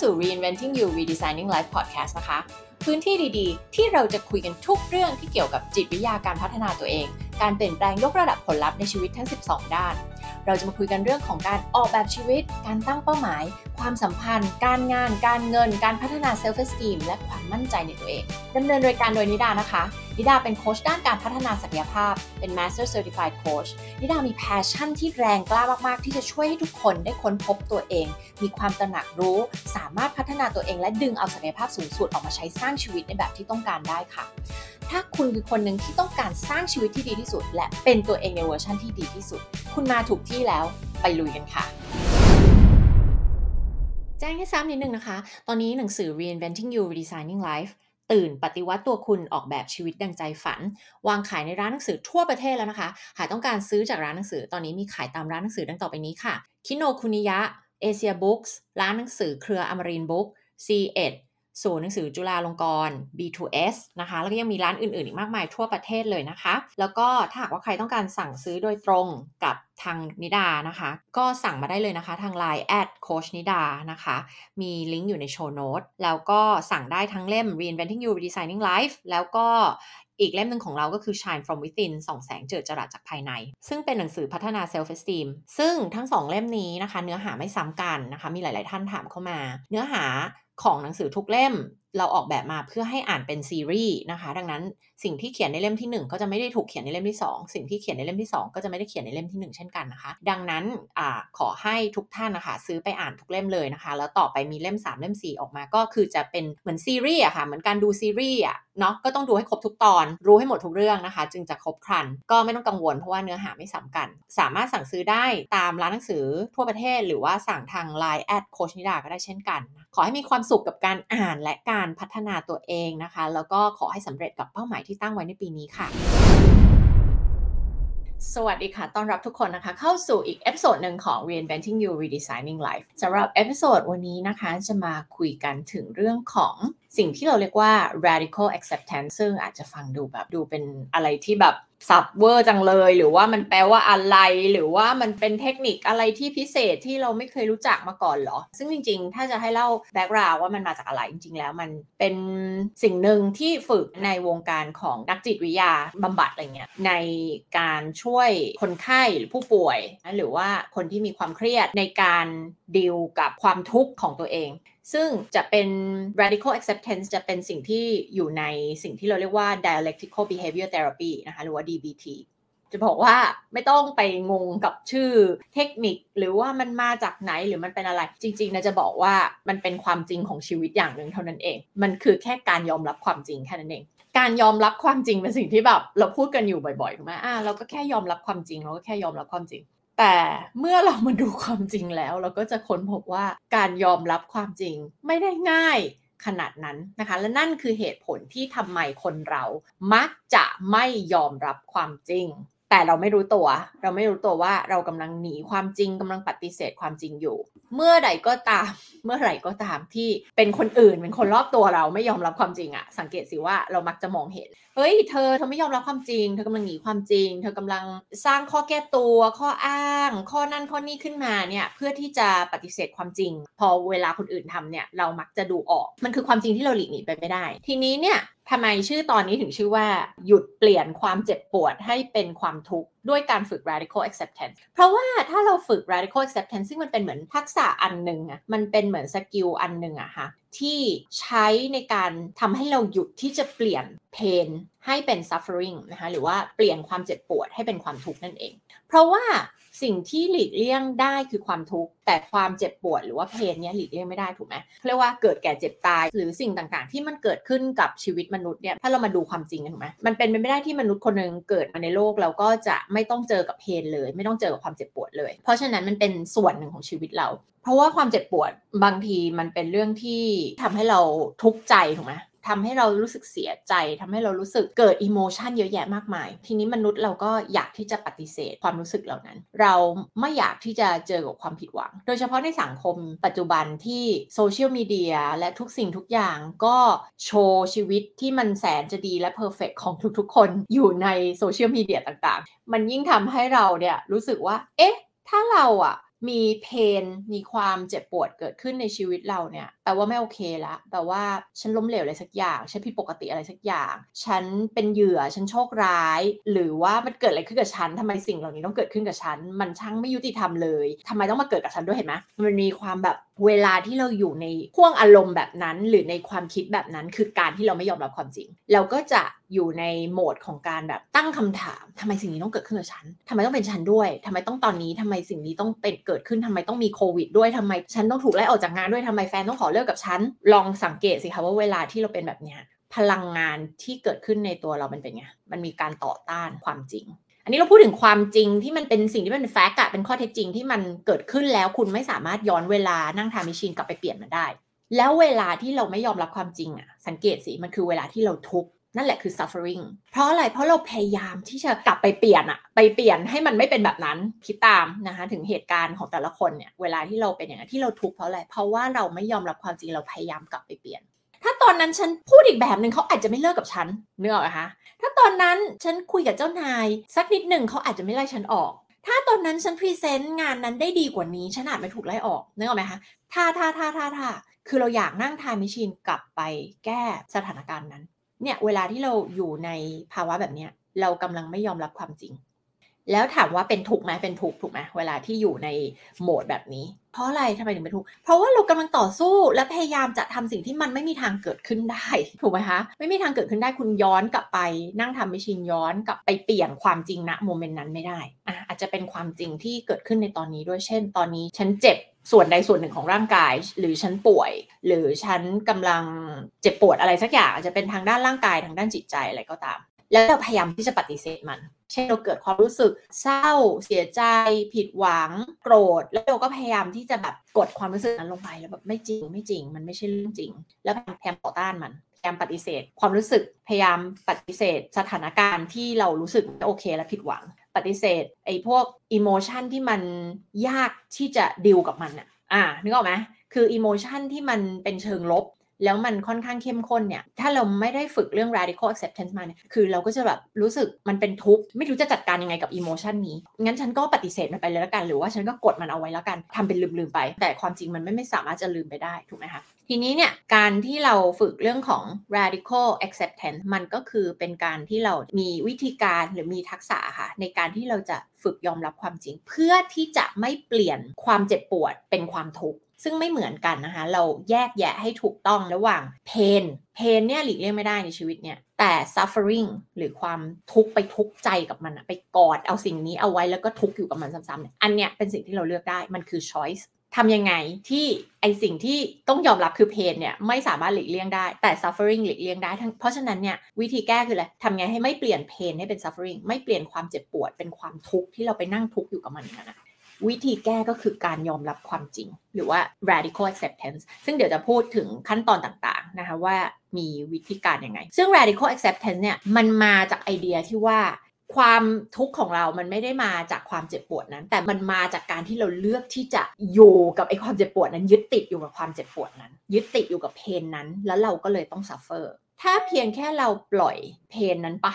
สู่ Reinventing You Redesigning Life Podcast นะคะ พื้นที่ดีๆ ที่เราจะคุยกันทุกเรื่องที่เกี่ยวกับจิตวิทยาการพัฒนาตัวเอง การเปลี่ยนแปลงยกระดับผลลัพธ์ในชีวิตทั้ง 12 ด้าน เราจะมาคุยกันเรื่องของการออกแบบชีวิต การตั้งเป้าหมาย ความสัมพันธ์ การงาน การเงิน การพัฒนา self esteem และความมั่นใจในตัวเองดำเนินรายการโดยนิดานะคะ นิดาเป็นโค้ชด้านการพัฒนาศักยภาพ เป็น Master Certified Coach นิดามี passion ที่แรงกล้ามาก ๆ ที่จะช่วยให้ทุกคนได้ค้นพบตัวเอง มีความตระหนักรู้ สามารถพัฒนาตัวเอง และดึงเอาศักยภาพสูงสุดออกมาใช้สร้างชีวิตในแบบที่ต้องการได้ค่ะ ถ้าคุณคือคนหนึ่งที่ต้องการสร้างชีวิตที่ดีที่สุด และเป็นตัวเองในเวอร์ชันที่ดีที่สุด คุณมาถูกที่แล้วไปลุยกันค่ะแจ้งให้ทราบนิดนึงนะคะ ตอนนี้หนังสือ Reinventing You Redesigning Life ตื่นปฏิวัติตัวคุณออกแบบชีวิตดังใจฝัน วางขายในร้านหนังสือทั่วประเทศแล้วนะคะ หากต้องการซื้อจากร้านหนังสือ ตอนนี้มีขายตามร้านหนังสือดังต่อไปนี้ค่ะ คิโนคุนิยะเอเชียบุ๊กส์ร้านหนังสือเครืออมรินบุ๊ก C1 ศูนย์หนังสือจุฬาลงกรณ์ B2S นะคะ แล้วก็ยังมีร้านอื่นๆ อีกมากมายทั่วประเทศเลยนะคะ แล้วก็ถ้าหากว่าใครต้องการสั่งซื้อโดยตรงกับทางนิดานะคะ ก็สั่งมาได้เลยนะคะ ทาง Line แอดโค้ชนิดานะคะ มีลิงก์อยู่ใน show note แล้วก็สั่งได้ทั้งเล่ม Reinventing You Redesigning Life แล้วก็อีกเล่มหนึ่งของเราก็คือ Shine from Within ส่องแสงเจิดจรัสจากภายใน ซึ่งเป็นหนังสือพัฒนา Self Esteem ซึ่งทั้งสองเล่มนี้นะคะ เนื้อหาไม่ซ้ำกันนะคะ มีหลาย ๆ ท่านถามเข้ามา เนื้อหา ของหนังสือทุกเล่มเราออกแบบมาเพื่อให้อ่านเป็นซีรีส์นะคะ ดังนั้นสิ่งที่เขียนในเล่มที่ 1 ก็จะไม่ได้ถูกเขียนในเล่มที่ 2 สิ่งที่เขียนในเล่มที่ 2 ก็จะไม่ได้เขียนในเล่มที่ 1 เช่นกันนะคะ ดังนั้นอขอให้ทุกท่านนะคะ ซื้อไปอ่านทุกเล่มเลยนะคะ แล้วต่อไปมีเล่ม 3 เล่ม 4 ออกมาก็คือจะเป็นเหมือนซีรีส์อะค่ะเหมือนการดูซีรีส์อะเนาะก็ต้องดูให้ครบทุกตอน รู้ให้หมดทุกเรื่องนะคะ จึงจะครบครัน ก็ไม่ต้องกังวลเพราะว่าเนื้อหาไม่ซ้ากัน สามารถสั่งซื้อได้ตามร้านหนังสือทั่วประเทศ หรือว่าสั่งทาง Line แอดโค้ชนิดาก็ได้เช่นกัน ขอให้มีความสุขกับการอ่านและการพัฒนาตัวเองนะคะ แล้วก็ขอให้สำเร็จกับเป้าหมายที่ตั้งไว้ในปีนี้ค่ะสวัสดีค่ะ ต้อนรับทุกคนนะคะ เข้าสู่อีก episode หนึ่งของ Reinventing You Redesigning Life สำหรับ episode วันนี้นะคะ จะมาคุยกันถึงเรื่องของสิ่งที่เราเรียกว่า radical acceptance ซึ่งอาจจะฟังดูแบบดูเป็นอะไรที่แบบ ศัพท์เวอร์จังเลย หรือว่ามันแปลว่าอะไร หรือว่ามันเป็นเทคนิคอะไรที่พิเศษที่เราไม่เคยรู้จักมาก่อนเหรอ ซึ่งจริงๆ ถ้าจะให้เล่า background ว่ามันมาจากอะไรจริงๆ แล้วมันเป็นสิ่งหนึ่งที่ฝึกในวงการของนักจิตวิทยาบำบัดอะไรเงี้ยในการช่วยคนไข้หรือผู้ป่วย หรือว่าคนที่มีความเครียดในการดีลกับความทุกข์ของตัวเอง ซึ่งจะเป็น radical acceptance จะเป็นสิ่งที่อยู่ในสิ่งที่เราเรียกว่า dialectical behavior therapy นะคะหรือว่า DBT จะบอกว่าไม่ต้องไปงงกับชื่อเทคนิคหรือว่ามันมาจากไหนหรือมันเป็นอะไร จริงๆนะจะบอกว่ามันเป็นความจริงของชีวิตอย่างหนึ่งเท่านั้นเอง มันคือแค่การยอมรับความจริงแค่นั้นเอง การยอมรับความจริงเป็นสิ่งที่แบบเราพูดกันอยู่บ่อยๆถูกไหมอ่าเราก็แค่ยอมรับความจริงเราก็แค่ยอมรับความจริง แต่เมื่อเรามาดูความจริงแล้ว เราก็จะค้นพบว่าการยอมรับความจริงไม่ได้ง่ายขนาดนั้นนะคะ และนั่นคือเหตุผลที่ทำไมคนเรามักจะไม่ยอมรับความจริง แต่เราไม่รู้ตัว เราไม่รู้ตัวว่าเรากำลังหนีความจริงกำลังปฏิเสธความจริงอยู่ เมื่อใดก็ตาม เมื่อไหร่ก็ตามที่เป็นคนอื่นเป็นคนรอบตัวเราไม่ยอมรับความจริงอะสังเกตสิว่าเรามักจะมองเห็นเฮ้ยเธอเธอไม่ยอมรับความจริง เธอกำลังหนีความจริง เธอกำลังสร้างข้อแก้ตัวข้ออ้าง ข้อนั่นข้อนี้ขึ้นมาเนี่ยเพื่อที่จะปฏิเสธความจริง พอเวลาคนอื่นทำเนี่ยเรามักจะดูออกมันคือความจริงที่เราหลีกหนีไปไม่ได้ ทีนี้เนี่ย ทำไมชื่อตอนนี้ถึงชื่อว่า หยุดเปลี่ยนความเจ็บปวดให้เป็นความทุกข์ด้วยการฝึก radical acceptance เพราะว่าถ้าเราฝึก radical acceptance ซึ่งมันเป็นเหมือนทักษะอันหนึ่งอะมันเป็นเหมือนสกิลอันหนึ่งอะค่ะที่ใช้ในการทำให้เราหยุดที่จะเปลี่ยน pain ให้เป็น suffering นะคะหรือว่าเปลี่ยนความเจ็บปวดให้เป็นความทุกข์นั่นเอง เพราะว่า สิ่งที่หลีกเลี่ยงได้คือความทุกข์แต่ความเจ็บปวดหรือว่าเพนเนี้ยหลีกเลี่ยงไม่ได้ถูกไหมเรียกว่าเกิดแก่เจ็บตาย หรือสิ่งต่างๆ ที่มันเกิดขึ้นกับชีวิตมนุษย์เนี่ยถ้าเรามาดูความจริงกันถูกไหมมันเป็นไปไม่ได้ที่มนุษย์คนหนึ่งเกิดมาในโลกแล้วก็จะไม่ต้องเจอกับเพนเลย ไม่ต้องเจอกับความเจ็บปวดเลย เพราะฉะนั้นมันเป็นส่วนหนึ่งของชีวิตเรา เพราะว่าความเจ็บปวดบางทีมันเป็นเรื่องที่ทำให้เราทุกข์ใจถูกไหม ทำให้เรารู้สึกเสียใจทำให้เรารู้สึกเกิด emotion เยอะแยะมากมาย ทีนี้มนุษย์เราก็อยากที่จะปฏิเสธความรู้สึกเหล่านั้น เราไม่อยากที่จะเจอกับความผิดหวัง โดยเฉพาะในสังคมปัจจุบันที่โซเชียลมีเดียและทุกสิ่งทุกอย่างก็โชว์ชีวิตที่มันแสนจะดีและ perfect ของทุกๆ คนอยู่ในโซเชียลมีเดียต่างๆ มันยิ่งทำให้เราเนี่ยรู้สึกว่า เอ๊ะ ถ้าเราอะ มี pain มีความเจ็บปวดเกิดขึ้นในชีวิตเราเนี่ยแปลว่าไม่โอเคละแปลว่าฉันล้มเหลวอะไรสักอย่าง ฉันผิดปกติอะไรสักอย่าง ฉันเป็นเหยื่อฉันโชคร้าย หรือว่ามันเกิดอะไรขึ้นกับฉันทำไมสิ่งเหล่านี้ต้องเกิดขึ้นกับฉัน มันช่างไม่ยุติธรรมเลยทำไมต้องมาเกิดกับฉันด้วยเห็นไหมมันมีความแบบ เวลาที่เราอยู่ในพ่วงอารมณ์แบบนั้น หรือในความคิดแบบนั้นคือการที่เราไม่ยอมรับความจริง เราก็จะอยู่ในโหมดของการแบบตั้งคำถามทำไมสิ่งนี้ต้องเกิดขึ้นกับฉันทำไมต้องเป็นฉันด้วยทำไมต้องตอนนี้ทำไมสิ่งนี้ต้องเป็นเกิดขึ้นทำไมต้องมีโควิดด้วยทำไมฉันต้องถูกไล่ออกจากงานด้วยทำไมแฟนต้องขอเลิกกับฉันลองสังเกตสิคะว่าเวลาที่เราเป็นแบบเนี้ยพลังงานที่เกิดขึ้นในตัวเรามันเป็นไง มันมีการต่อต้านความจริง อันนี้เราพูดถึงความจริงที่มันเป็นสิ่งที่มันเป็นแฟกต์อะเป็นข้อเท็จจริงที่มันเกิดขึ้นแล้วคุณไม่สามารถย้อนเวลานั่งทามิชินกลับไปเปลี่ยนมันได้ แล้วเวลาที่เราไม่ยอมรับความจริงอะสังเกตสิมันคือเวลาที่เราทุกข์นั่นแหละคือ suffering เพราะอะไร เพราะเราพยายามที่จะกลับไปเปลี่ยนอะไปเปลี่ยนให้มันไม่เป็นแบบนั้น คิดตามนะคะถึงเหตุการณ์ของแต่ละคนเนี่ย เวลาที่เราเป็นอย่างนั้นที่เราทุกข์เพราะอะไร เพราะว่าเราไม่ยอมรับความจริงเราพยายามกลับไปเปลี่ยน ถ้าตอนนั้นฉันพูดอีกแบบหนึ่งเขาอาจจะไม่เลิกกับฉันเนื้อออกคะถ้าตอนนั้นฉันคุยกับเจ้านายสักนิดหนึ่งเขาอาจจะไม่ไล่ฉันออก ถ้าตอนนั้นฉันพรีเซนต์งานนั้นได้ดีกว่านี้ฉันอาจไม่ถูกไล่ออกนึกออกไหมคะถ้าถ้าถ้าถ้าถ้าคือเราอยากนั่งทายมิชินกลับไปแก้สถานการณ์นั้น เนี่ยเวลาที่เราอยู่ในภาวะแบบนี้เรากำลังไม่ยอมรับความจริง แล้วถามว่าเป็นทุกไหมเป็นทุกถูกไหมเวลาที่อยู่ในโหมดแบบนี้ เพราะอะไรทำไมถึงเป็นทุกข์เพราะว่าเรากำลังต่อสู้และพยายามจะทำสิ่งที่มันไม่มีทางเกิดขึ้นได้ ถูกไหมคะ ไม่มีทางเกิดขึ้นได้คุณย้อนกลับไป นั่งทำมิชินย้อนกลับไปเปลี่ยนความจริงณโมเมนต์นั้นไม่ได้อะอาจจะเป็นความจริงที่เกิดขึ้นในตอนนี้ด้วยเช่น ตอนนี้ฉันเจ็บส่วนใดส่วนหนึ่งของร่างกาย หรือฉันป่วย หรือฉันกำลังเจ็บปวดอะไรสักอย่างอาจจะเป็นทางด้านร่างกายทางด้านจิตใจอะไรก็ตาม แล้วเราพยายามที่จะปฏิเสธมัน เช่นเราเกิดความรู้สึกเศร้า เสียใจ ผิดหวัง โกรธ แล้วเราก็พยายามที่จะแบบกดความรู้สึกนั้นลงไปแล้วแบบไม่จริงไม่จริง มันไม่ใช่เรื่องจริง แล้วพยายามต่อต้านมันพยายามปฏิเสธ ความรู้สึกพยายามปฏิเสธ สถานการณ์ที่เรารู้สึกโอเคและผิดหวัง ปฏิเสธไอ้พวก emotion ที่มันยากที่จะดิวกับมันอะอ่านึกออกไหมคือ emotion ที่มันเป็นเชิงลบ แล้วมันค่อนข้างเข้มข้นเนี่ยถ้าเราไม่ได้ฝึกเรื่อง radical acceptance มาเนี่ยคือเราก็จะแบบรู้สึกมันเป็นทุกข์ไม่รู้จะจัดการยังไงกับ emotion นี้ งั้นฉันก็ปฏิเสธมันไปเลยแล้วกัน หรือว่าฉันก็กดมันเอาไว้แล้วกันทำเป็นลืมๆไป แต่ความจริงมันไม่ไม่สามารถจะลืมไปได้ถูกไหมคะทีนี้เนี่ยการที่เราฝึกเรื่องของ radical acceptance มันก็คือเป็นการที่เรามีวิธีการหรือมีทักษะค่ะในการที่เราจะฝึกยอมรับความจริง เพื่อที่จะไม่เปลี่ยนความเจ็บปวดเป็นความทุกข์ ซึ่งไม่เหมือนกันนะคะ เราแยกแยะให้ถูกต้องระหว่าง pain pain เนี่ยหลีกเลี่ยงไม่ได้ในชีวิตเนี่ย แต่ suffering หรือความทุกข์ไปทุกข์ใจกับมันไปกอดเอาสิ่งนี้เอาไว้แล้วก็ทุกข์อยู่กับมันซ้ำๆเนี่ยอันเนี้ยเป็นสิ่งที่เราเลือกได้มันคือ choice ทำยังไงที่ไอสิ่งที่ต้องยอมรับคือเพนเนี่ยไม่สามารถหลีกเลี่ยงได้แต่ suffering หลีกเลี่ยงได้เพราะฉะนั้นเนี่ยวิธีแก้คืออะไรทำไงให้ไม่เปลี่ยนเพนให้เป็น suffering ไม่เปลี่ยนความเจ็บปวดเป็นความทุกข์ที่เราไปนั่งทุกข์อยู่กับมันนะ วิธีแก้ก็คือการยอมรับความจริง หรือว่า radical acceptance ซึ่งเดี๋ยวจะพูดถึงขั้นตอนต่างๆนะคะว่ามีวิธีการยังไง ซึ่ง radical acceptance เนี่ยมันมาจากไอเดียที่ว่าความทุกข์ของเรา มันไม่ได้มาจากความเจ็บปวดนั้น แต่มันมาจากการที่เราเลือกที่จะอยู่กับไอ้ความเจ็บปวดนั้น ยึดติดอยู่กับความเจ็บปวดนั้น ยึดติดอยู่กับ pain นั้น แล้วเราก็เลยต้อง suffer ถ้าเพียงแค่เราปล่อย pain นั้นไป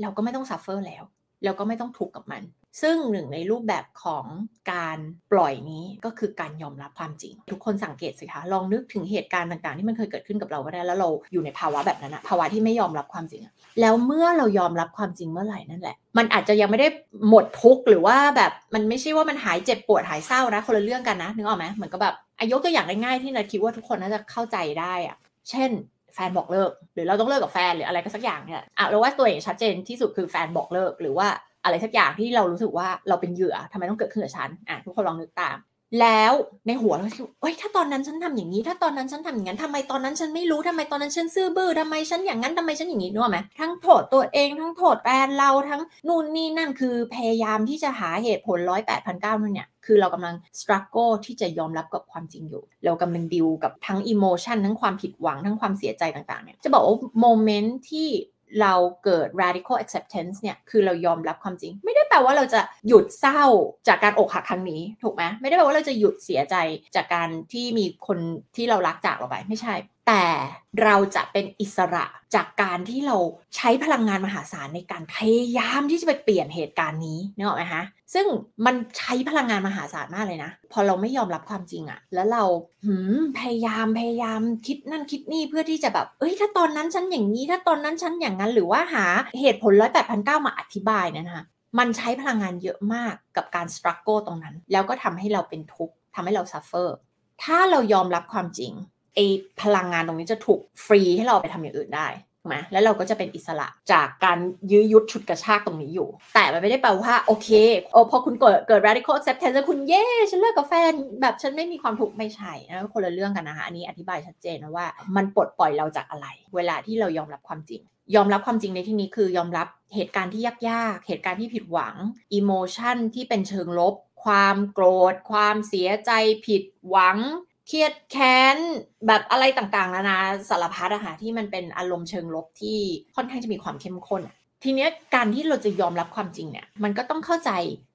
เราก็ไม่ต้อง suffer แล้วแล้วก็ไม่ต้องทุกข์กับมัน ซึ่งหนึ่งในรูปแบบของการปล่อยนี้ก็คือการยอมรับความจริง ทุกคนสังเกตสิคะลองนึกถึงเหตุการณ์ต่างๆ ที่มันเคยเกิดขึ้นกับเราก็ได้แล้วเราอยู่ในภาวะแบบนั้นอะภาวะที่ไม่ยอมรับความจริงแล้วเมื่อเรายอมรับความจริงเมื่อไหร่นั่นแหละ มันอาจจะยังไม่ได้หมดทุกข์หรือว่าแบบมันไม่ใช่ว่ามันหายเจ็บปวดหายเศร้านะคนละเรื่องกันนะนึกออกไหมเหมือนกับแบบอายุตัวอย่างง่ายๆที่นาคิดว่าทุกคนน่าจะเข้าใจได้อะเช่นแฟนบอกเลิก หรือเราต้องเลิกกับแฟนหรืออะไรก็สักอย่างเนี่ยอะเราว่าตัวอย่างชัดเจนที่สุดคือแฟนบอกเลิก หรือว่า อะไรสักอย่างที่เรารู้สึกว่าเราเป็นเหยื่อทำไมต้องเกิดขึ้นกับฉันอะทุกคนลองนึกตาม แล้วในหัวเราคิดเอ้ยถ้าตอนนั้นฉันทำอย่างนี้ ถ้าตอนนั้นฉันทำอย่างนั้นทำไมตอนนั้นฉันไม่รู้ทำไมตอนนั้นฉันซื่อบื้อทำไมฉันอย่างนั้นทำไมฉันอย่างนี้นึกไหมทั้งโทษตัวเองทั้งโทษแฟนเราทั้งนู่นนี่นั่นคือพยายามที่จะหาเหตุผลร้อยแปดพันเก้านั่นเนี่ยคือเรากำลัง struggle ที่จะยอมรับกับความจริงอยู่ เรากำลังดิวกับทั้ง emotion ทั้งความผิดหวังทั้งความเสียใจต่างๆเนี่ยจะบอกว่า moment ที่ เราเกิด radical acceptance เนี่ย คือเรายอมรับความจริง ไม่ได้แปลว่าเราจะหยุดเศร้าจากการอกหักครั้งนี้ ถูกไหม ไม่ได้แปลว่าเราจะหยุดเสียใจจากการที่มีคนที่เรารักจากเราไป ไม่ใช่ แต่เราจะเป็นอิสระจากการที่เราใช้พลังงานมหาศาลในการพยายามที่จะไปเปลี่ยนเหตุการณ์นี้นึกออกไหมคะซึ่งมันใช้พลังงานมหาศาลมากเลยนะ พอเราไม่ยอมรับความจริงอะแล้วเราหืมพยายามพยายามคิดนั่นคิดนี่เพื่อที่จะแบบ เอ้ยถ้าตอนนั้นฉันอย่างนี้ ถ้าตอนนั้นฉันอย่างนั้นหรือว่าหาเหตุผลร้อยแปดพันเก้ามาอธิบายเนี่ยนะคะมันใช้พลังงานเยอะมากกับการสครัลโกตรงนั้น แล้วก็ทำให้เราเป็นทุกข์ทำให้เราซัฟเฟอร์ถ้าเรายอมรับความจริง ไอพลังงานตรงนี้จะถูกฟรีให้เราไปทำอย่างอื่นได้ถูกไหมแล้วเราก็จะเป็นอิสระจากการยื้อยุดฉุดกระชากตรงนี้อยู่ แต่มันไม่ได้แปลว่าโอเคโอ้พอคุณเกิดเกิด radical acceptance แล้วคุณเย่ฉันเลิกกับแฟนแบบฉันไม่มีความทุกข์ไม่ใช่นะคนละเรื่องกันนะคะอันนี้อธิบายชัดเจนนะว่ามันปลดปล่อยเราจากอะไร เวลาที่เรายอมรับความจริง ยอมรับความจริงในที่นี้คือยอมรับเหตุการณ์ที่ยากๆ เหตุการณ์ที่ผิดหวังอิโมชันที่เป็นเชิงลบ ความโกรธ ความเสียใจผิดหวัง เครียดแค้นแบบอะไรต่างๆนานาสารพัดอะค่ะที่มันเป็นอารมณ์เชิงลบที่ค่อนข้างจะมีความเข้มข้น ทีเนี้ยการที่เราจะยอมรับความจริงเนี่ยมันก็ต้องเข้าใจ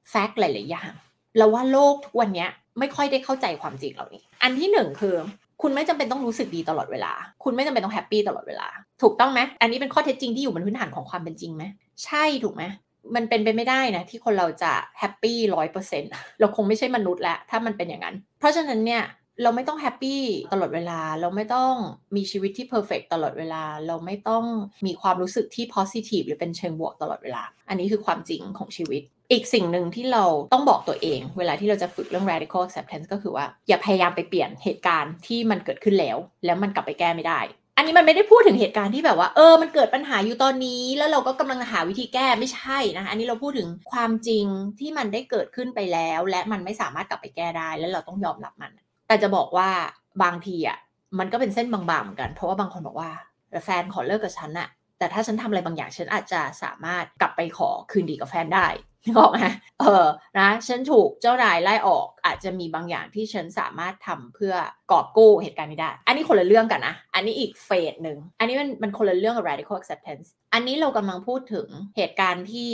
แฟกต์หลายๆอย่างแล้วว่าโลกทุกวันนี้ไม่ค่อยได้เข้าใจความจริงเหล่านี้ อันที่หนึ่งคือคุณไม่จำเป็นต้องรู้สึกดีตลอดเวลา คุณไม่จำเป็นต้องแฮปปี้ตลอดเวลา ถูกต้องไหมอันนี้เป็นข้อเท็จจริงที่อยู่บนพื้นฐานของความเป็นจริงไหม ใช่ถูกไหมมันเป็นไปไม่ได้นะที่คนเราจะ happy ร้อยเปอร์เซ็นต์เราคงไม่ใช่มนุษย์แล้วถ้ามันเป็นอย่างนั้น เพราะฉะนั้นเนี่ย เราไม่ต้อง happy ตลอดเวลา เราไม่ต้องมีชีวิตที่ perfect ตลอดเวลา เราไม่ต้องมีความรู้สึกที่ positive หรือเป็นเชิงบวกตลอดเวลา อันนี้คือความจริงของชีวิต อีกสิ่งหนึ่งที่เราต้องบอกตัวเอง เวลาที่เราจะฝึกเรื่อง radical acceptance ก็คือว่าอย่าพยายามไปเปลี่ยนเหตุการณ์ที่มันเกิดขึ้นแล้ว แล้วมันกลับไปแก้ไม่ได้อันนี้มันไม่ได้พูดถึงเหตุการณ์ที่แบบว่าเออมันเกิดปัญหาอยู่ตอนนี้ แล้วเราก็กำลังหาวิธีแก้ไม่ใช่นะคะอันนี้เราพูดถึงความจริงที่มันได้เกิดขึ้นไปแล้ว และมันไม่สามารถกลับไปแก้ได้ แล้วเราต้องยอมรับมัน แต่จะบอกว่าบางทีอะมันก็เป็นเส้นบางๆเหมือนกัน เพราะว่าบางคนบอกว่าแฟนขอเลิกกับฉันอะแต่ถ้าฉันทำอะไรบางอย่างฉันอาจจะสามารถกลับไปขอคืนดีกับแฟนได้นึกออกไหมเออนะฉันถูกเจ้านายไล่ออกอาจจะมีบางอย่างที่ฉันสามารถทำเพื่อกอบกู้เหตุการณ์นี้ได้ อันนี้คนละเรื่องกันนะ อันนี้อีกเฟสหนึ่ง อันนี้มันมันคนละเรื่องกับ radical acceptance อันนี้เรากำลังพูดถึงเหตุการณ์ที่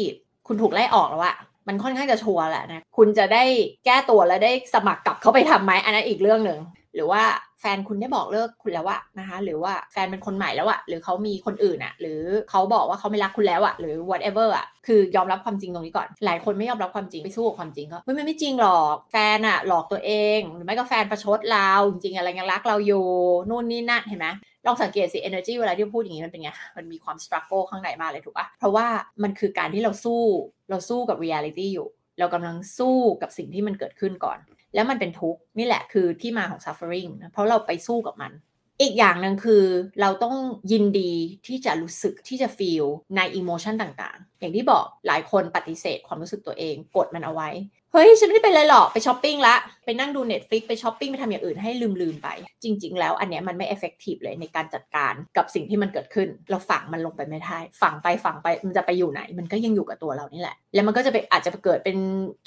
คุณถูกไล่ออกแล้วอะ มันค่อนข้างจะชัวร์แหละนะ คุณจะได้แก้ตัวแล้วได้สมัครกลับเข้าไปทำไหมอันนั้นอีกเรื่องหนึ่ง หรือว่าแฟนคุณได้บอกเลิกคุณแล้วอะนะคะ หรือว่าแฟนเป็นคนใหม่แล้วอะหรือเขามีคนอื่นอะหรือเขาบอกว่าเขาไม่รักคุณแล้วอะหรือ whatever อะคือยอมรับความจริงตรงนี้ก่อน หลายคนไม่ยอมรับความจริงไปสู้กับความจริงก็ไม่ไม่จริงหรอกแฟนอะหลอกตัวเอง หรือไม่ก็แฟนประชดเราจริงๆอะไรยังรักเราอยู่นู่นนี่นั่นเห็นไหมลองสังเกตสิ energy เวลาที่พูดอย่างนี้มันเป็นไง มันมีความ struggle ข้างในมากเลยถูกปะเพราะว่ามันคือการที่เราสู้ เราสู้กับ reality อยู่ เรากำลังสู้กับสิ่งที่มันเกิดขึ้นก่อน แล้วมันเป็นทุกข์นี่แหละคือที่มาของ suffering นะเพราะเราไปสู้กับมัน อีกอย่างหนึ่งคือเราต้องยินดีที่จะรู้สึกที่จะ feel ใน emotion ต่างๆ อย่างที่บอกหลายคนปฏิเสธความรู้สึกตัวเอง กดมันเอาไว้ เฮ้ย ฉันไม่ได้เป็นอะไรหรอกไปช้อปปิ้งละ ไปนั่งดู Netflix ไปช้อปปิ้งไปทำอย่างอื่นให้ลืมลืมไป จริง ๆ แล้วอันเนี้ยมันไม่ effective เลยในการจัดการกับสิ่งที่มันเกิดขึ้น เราฝังมันลงไปไม่ได้ฝังไปฝังไปมันจะไปอยู่ไหน มันก็ยังอยู่กับตัวเรานี่แหละ แล้วมันก็จะไปอาจจะเกิดเป็น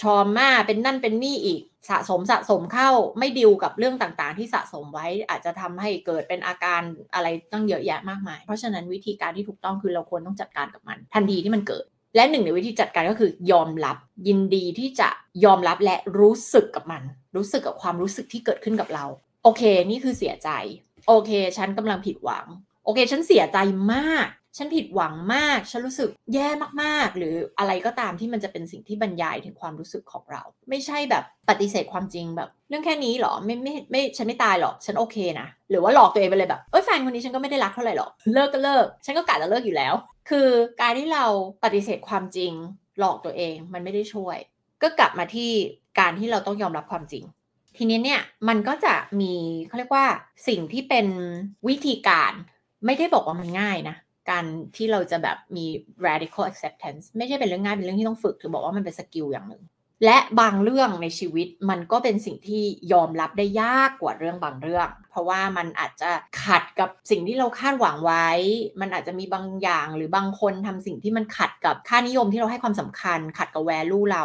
ชอมมาเป็นนั่นเป็นนี่อีกสะสมสะสมเข้าไม่ดิวกับเรื่องต่างๆ ที่สะสมไว้อาจจะทำให้เกิดเป็นอาการอะไรตั้งเยอะแยะมากมาย เพราะฉะนั้นวิธีการที่ถูกต้องคือเราควรต้องจัดการกับมัน ทันทีที่มันเกิด และหนึ่งในวิธีจัดการก็คือยอมรับ ยินดีที่จะยอมรับและรู้สึกกับมัน รู้สึกกับความรู้สึกที่เกิดขึ้นกับเรา โอเค นี่คือเสียใจ โอเค ฉันกำลังผิดหวัง โอเค ฉันเสียใจมาก ฉันผิดหวังมาก ฉันรู้สึกแย่มากๆ หรืออะไรก็ตามที่มันจะเป็นสิ่งที่บรรยายถึงความรู้สึกของเรา ไม่ใช่แบบปฏิเสธความจริงแบบ เรื่องแค่นี้หรอไม่ไม่ไม่ฉันไม่ตายหรอกฉันโอเคนะหรือว่าหลอกตัวเองไปเลยแบบเอ้ยแฟนคนนี้ฉันก็ไม่ได้รักเท่าไหร่หรอกเลิกก็เลิก ฉันก็กะจะเลิกอยู่แล้ว คือการที่เราปฏิเสธความจริงหลอกตัวเองมันไม่ได้ช่วย ก็กลับมาที่การที่เราต้องยอมรับความจริง ทีนี้เนี่ยมันก็จะมีเขาเรียกว่าสิ่งที่เป็นวิธีการไม่ได้บอกว่ามันง่ายนะการที่เราจะแบบมี radical acceptance ไม่ใช่เป็นเรื่องง่ายเป็นเรื่องที่ต้องฝึก ถือบอกว่ามันเป็นสกิลอย่างหนึ่ง และบางเรื่องในชีวิตมันก็เป็นสิ่งที่ยอมรับได้ยากกว่าเรื่องบางเรื่อง เพราะว่ามันอาจจะขัดกับสิ่งที่เราคาดหวังไว้ มันอาจจะมีบางอย่างหรือบางคนทำสิ่งที่มันขัดกับค่านิยมที่เราให้ความสำคัญ ขัดกับ value เรา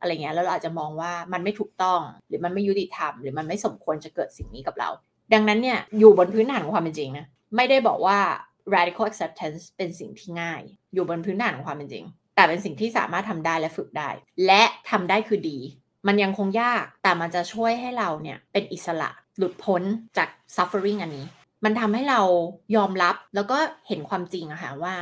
อะไรเงี้ยแล้วเราอาจจะมองว่ามันไม่ถูกต้อง หรือมันไม่ยุติธรรมหรือมันไม่สมควรจะเกิดสิ่งนี้กับเรา ดังนั้นเนี่ยอยู่บนพื้นฐานของความเป็นจริงนะไม่ได้บอกว่า radical acceptance เป็นสิ่งที่ง่าย อยู่บนพื้นฐานของความเป็นจริง แต่เป็นสิ่งที่สามารถทำได้และฝึกได้ และทำได้คือดี มันยังคงยากแต่มันจะช่วยให้เราเนี่ยเป็นอิสระหลุดพ้นจาก suffering อันนี้ มันทำให้เรายอมรับแล้วก็เห็นความจริงอะค่ะว่า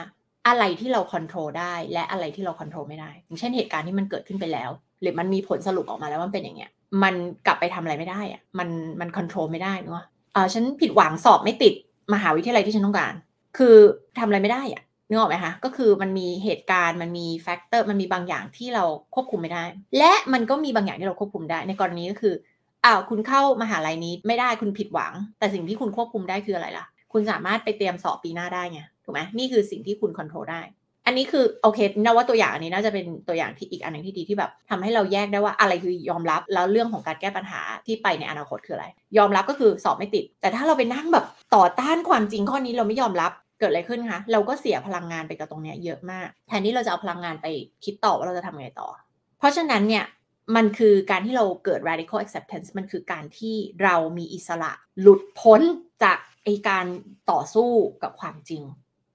อะไรที่เราควบคุมได้และอะไรที่เราควบคุมไม่ได้ อย่างเช่นเหตุการณ์ที่มันเกิดขึ้นไปแล้ว หรือมันมีผลสรุปออกมาแล้วมันเป็นอย่างเงี้ย มันกลับไปทำอะไรไม่ได้อะมันมันควบคุมไม่ได้เนาะอ่าฉันผิดหวังสอบไม่ติดมหาวิทยาลัยที่ฉันต้องการ คือทำอะไรไม่ได้อะ นึกออกไหมคะก็คือมันมีเหตุการณ์มันมี factor มันมีบางอย่างที่เราควบคุมไม่ได้ และมันก็มีบางอย่างที่เราควบคุมได้ ในกรณีก็คืออ้าวคุณเข้ามหาลัยนี้ไม่ได้คุณผิดหวัง แต่สิ่งที่คุณควบคุมได้คืออะไรล่ะ คุณสามารถไปเตรียมสอบปีหน้าได้ไงถูกไหมนี่คือสิ่งที่คุณควบคุมได้ อันนี้คือโอเคนะว่าตัวอย่างอันนี้น่าจะเป็นตัวอย่างที่อีกอันหนึ่งที่ดีที่แบบทำให้เราแยกได้ว่าอะไรคือยอมรับแล้วเรื่องของการแก้ปัญหาที่ไปในอนาคตคืออะไร ยอมรับก็คือสอบไม่ติด แต่ถ้าเราไปนั่งแบบต่อต้านความจริงข้อนี้เราไม่ยอมรับ เกิดอะไรขึ้นคะ เราก็เสียพลังงานไปกับตรงนี้เยอะมาก แทนที่เราจะเอาพลังงานไปคิดต่อว่าเราจะทำไงต่อ เพราะฉะนั้นเนี่ยมันคือการที่เราเกิด radical acceptance มันคือการที่เรามีอิสระหลุดพ้นจากไอการต่อสู้กับความจริง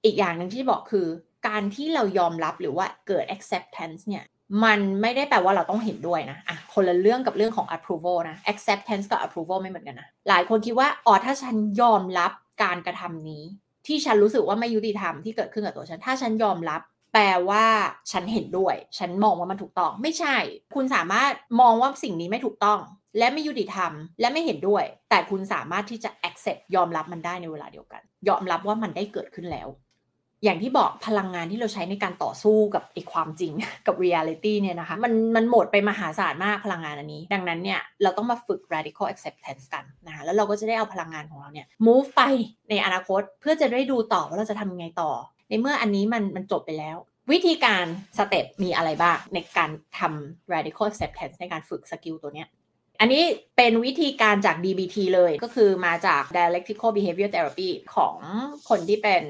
อีกอย่างหนึ่งที่บอกคือ การที่เรายอมรับหรือว่าเกิด acceptance เนี่ยมันไม่ได้แปลว่าเราต้องเห็นด้วยนะอะคนละเรื่องกับเรื่องของ approval นะ acceptance กับ approval ไม่เหมือนกันนะ หลายคนคิดว่าอ๋อถ้าฉันยอมรับการกระทำนี้ ที่ฉันรู้สึกว่าไม่ยุติธรรมที่เกิดขึ้นกับตัวฉัน ถ้าฉันยอมรับ แปลว่าฉันเห็นด้วย ฉันมองว่ามันถูกต้อง ไม่ใช่ คุณสามารถมองว่าสิ่งนี้ไม่ถูกต้อง และไม่ยุติธรรม และไม่เห็นด้วย แต่คุณสามารถที่จะ accept ยอมรับมันได้ในเวลาเดียวกัน ยอมรับว่ามันได้เกิดขึ้นแล้ว อย่างที่บอกพลังงานที่เราใช้ในการต่อสู้กับไอ้ความจริงกับ reality เนี่ยนะคะมันมันหมดไปมหาศาลมากพลังงานอันนี้ ดังนั้นเนี่ยเราต้องมาฝึก radical acceptance กันนะคะแล้วเราก็จะได้เอาพลังงานของเราเนี่ย move ไปในอนาคตเพื่อจะได้ดูต่อว่าเราจะทำยังไงต่อ ในเมื่ออันนี้มันมันจบไปแล้ว วิธีการ step มีอะไรบ้างในการทำ radical acceptance ในการฝึก skill ตัวเนี้ยอันนี้เป็นวิธีการจาก DBT เลยก็คือมาจาก dialectical behavior therapy ของคนที่เป็น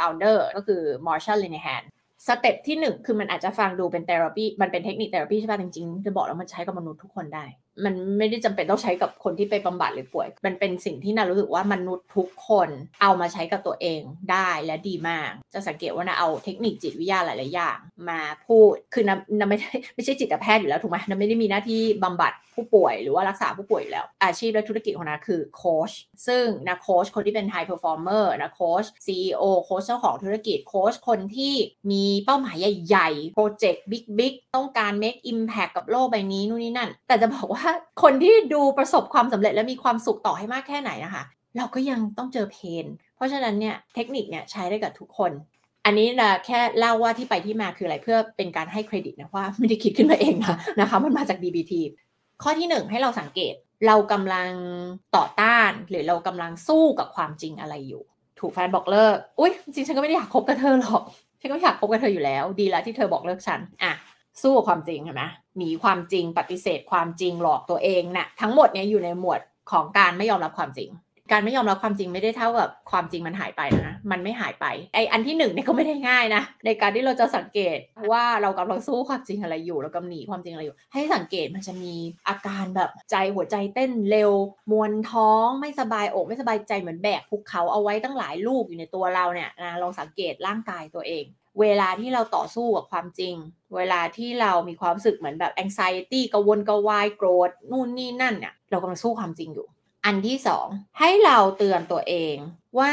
founder ก็คือ Marsha Linehan step ที่1คือมันอาจจะฟังดูเป็น therapy มันเป็นเทคนิค therapy ใช่ป่ะจริงๆจะบอกแล้วมันใช้กับมนุษย์ทุกคนได้มันไม่ได้จำเป็นต้องใช้กับคนที่ไปบำบัดหรือป่วย มันเป็นสิ่งที่นะรู้สึกว่ามนุษย์ทุกคนเอามาใช้กับตัวเองได้และดีมาก จะสังเกตว่านะเอาเทคนิคจิตวิทยาหลายๆอย่าง มาพูด คือนะนะไม่ใช่ไม่ใช่จิตแพทย์อยู่แล้วถูกไหมนะไม่ได้มีหน้าที่บำบัดผู้ป่วยหรือว่ารักษาผู้ป่วยอยู่แล้ว อาชีพและธุรกิจของนะคือโค้ช ซึ่งนะโค้ชคนที่เป็น high performer นะโค้ช CEO โค้ชเจ้าของธุรกิจโค้ชคนที่มีเป้าหมายใหญ่ๆ project big ๆต้องการ make impact กับโลกใบนี้นู่นนี่นั่น แต่จะบอกว่าคนที่ดูประสบความสำเร็จและมีความสุขต่อให้มากแค่ไหนนะคะ เราก็ยังต้องเจอเพน เพราะฉะนั้นเนี่ยเทคนิคเนี่ยใช้ได้กับทุกคน อันนี้นะแค่เล่าว่าที่ไปที่มาคืออะไรเพื่อเป็นการให้เครดิตนะว่าไม่ได้คิดขึ้นมาเองนะนะคะ มันมาจาก DBT ข้อที่หนึ่งให้เราสังเกตเรากำลังต่อต้าน หรือเรากำลังสู้กับความจริงอะไรอยู่ ถูกแฟนบอกเลิก อุ้ยจริงฉันก็ไม่ได้อยากคบกับเธอหรอกฉันก็อยากคบกับเธออยู่แล้ว ดีแล้วที่เธอบอกเลิกฉันอะ สู้กับความจริงใช่ไหมหนีความจริงปฏิเสธความจริงหลอกตัวเองนะ่ะทั้งหมดเนี้ยอยู่ในหมวดของการไม่ยอมรับความจริง การไม่ยอมรับความจริงไม่ได้เท่ากับความจริงมันหายไปนะมันไม่หายไปไออันที่หนึ่งเนี่ยก็ไม่ได้ง่ายนะในการที่เราจะสังเกตว่าเรากำลังสู้ความจริงอะไรอยู่เรากำลังหนีความจริงอะไรอยู่ ให้สังเกตมันจะมีอาการแบบใจหัวใจเต้นเร็ว มวนท้องไม่สบายอกไม่สบายใจเหมือนแบกภูเขาเอาไว้ตั้งหลายลูกอยู่ในตัวเราเนี่ยนะลองสังเกตร่างกายตัวเอง เวลาที่เราต่อสู้กับความจริง เวลาที่เรามีความรู้สึกเหมือนแบบ anxiety กังวลกวายโกรธนู่นนี่นั่นเนี่ยเรากำลังสู้ความจริงอยู่ อันที่สองให้เราเตือนตัวเองว่า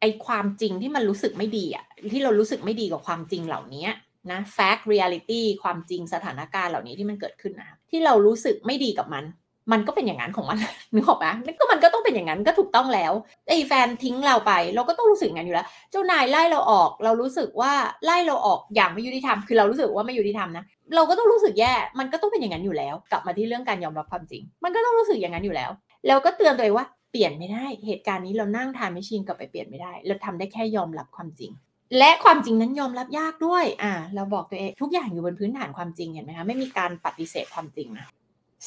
ไอความจริงที่มันรู้สึกไม่ดีอะที่เรารู้สึกไม่ดีกับความจริงเหล่านี้นะ fact reality ความจริงสถานการณ์เหล่านี้ที่มันเกิดขึ้นนะที่เรารู้สึกไม่ดีกับมัน มันก็เป็นอย่างนั้นของมันนึกออกไหมก็มันก็ต้องเป็นอย่างนั้นก็ถูกต้องแล้วไอ้แฟนทิ้งเราไป เราก็ต้องรู้สึกอย่างนั้นอยู่แล้ว เจ้านายไล่เราออก เรารู้สึกว่าไล่เราออกอย่างไม่ยุติธรรมคือเรารู้สึกว่าไม่ยุติธรรมนะเราก็ต้องรู้สึกแย่มันก็ต้องเป็นอย่างนั้นอยู่แล้ว กลับมาที่เรื่องการยอมรับความจริง มันก็ต้องรู้สึกอย่างนั้นอยู่แล้ว แล้วก็เตือนตัวเองว่าเปลี่ยนไม่ได้เหตุการณ์นี้เรานั่งทานไม่ชินกลับไปเปลี่ยนไม่ได้ เราทำได้แค่ยอมรับความจริงและความจริงนั้นยอมรับยากด้วย อ่า เราบอกตัวเองทุกอย่างอยู่บนพื้นฐานความจริงเห็นไหมคะ ไม่มีการปฏิเสธความจริงนะ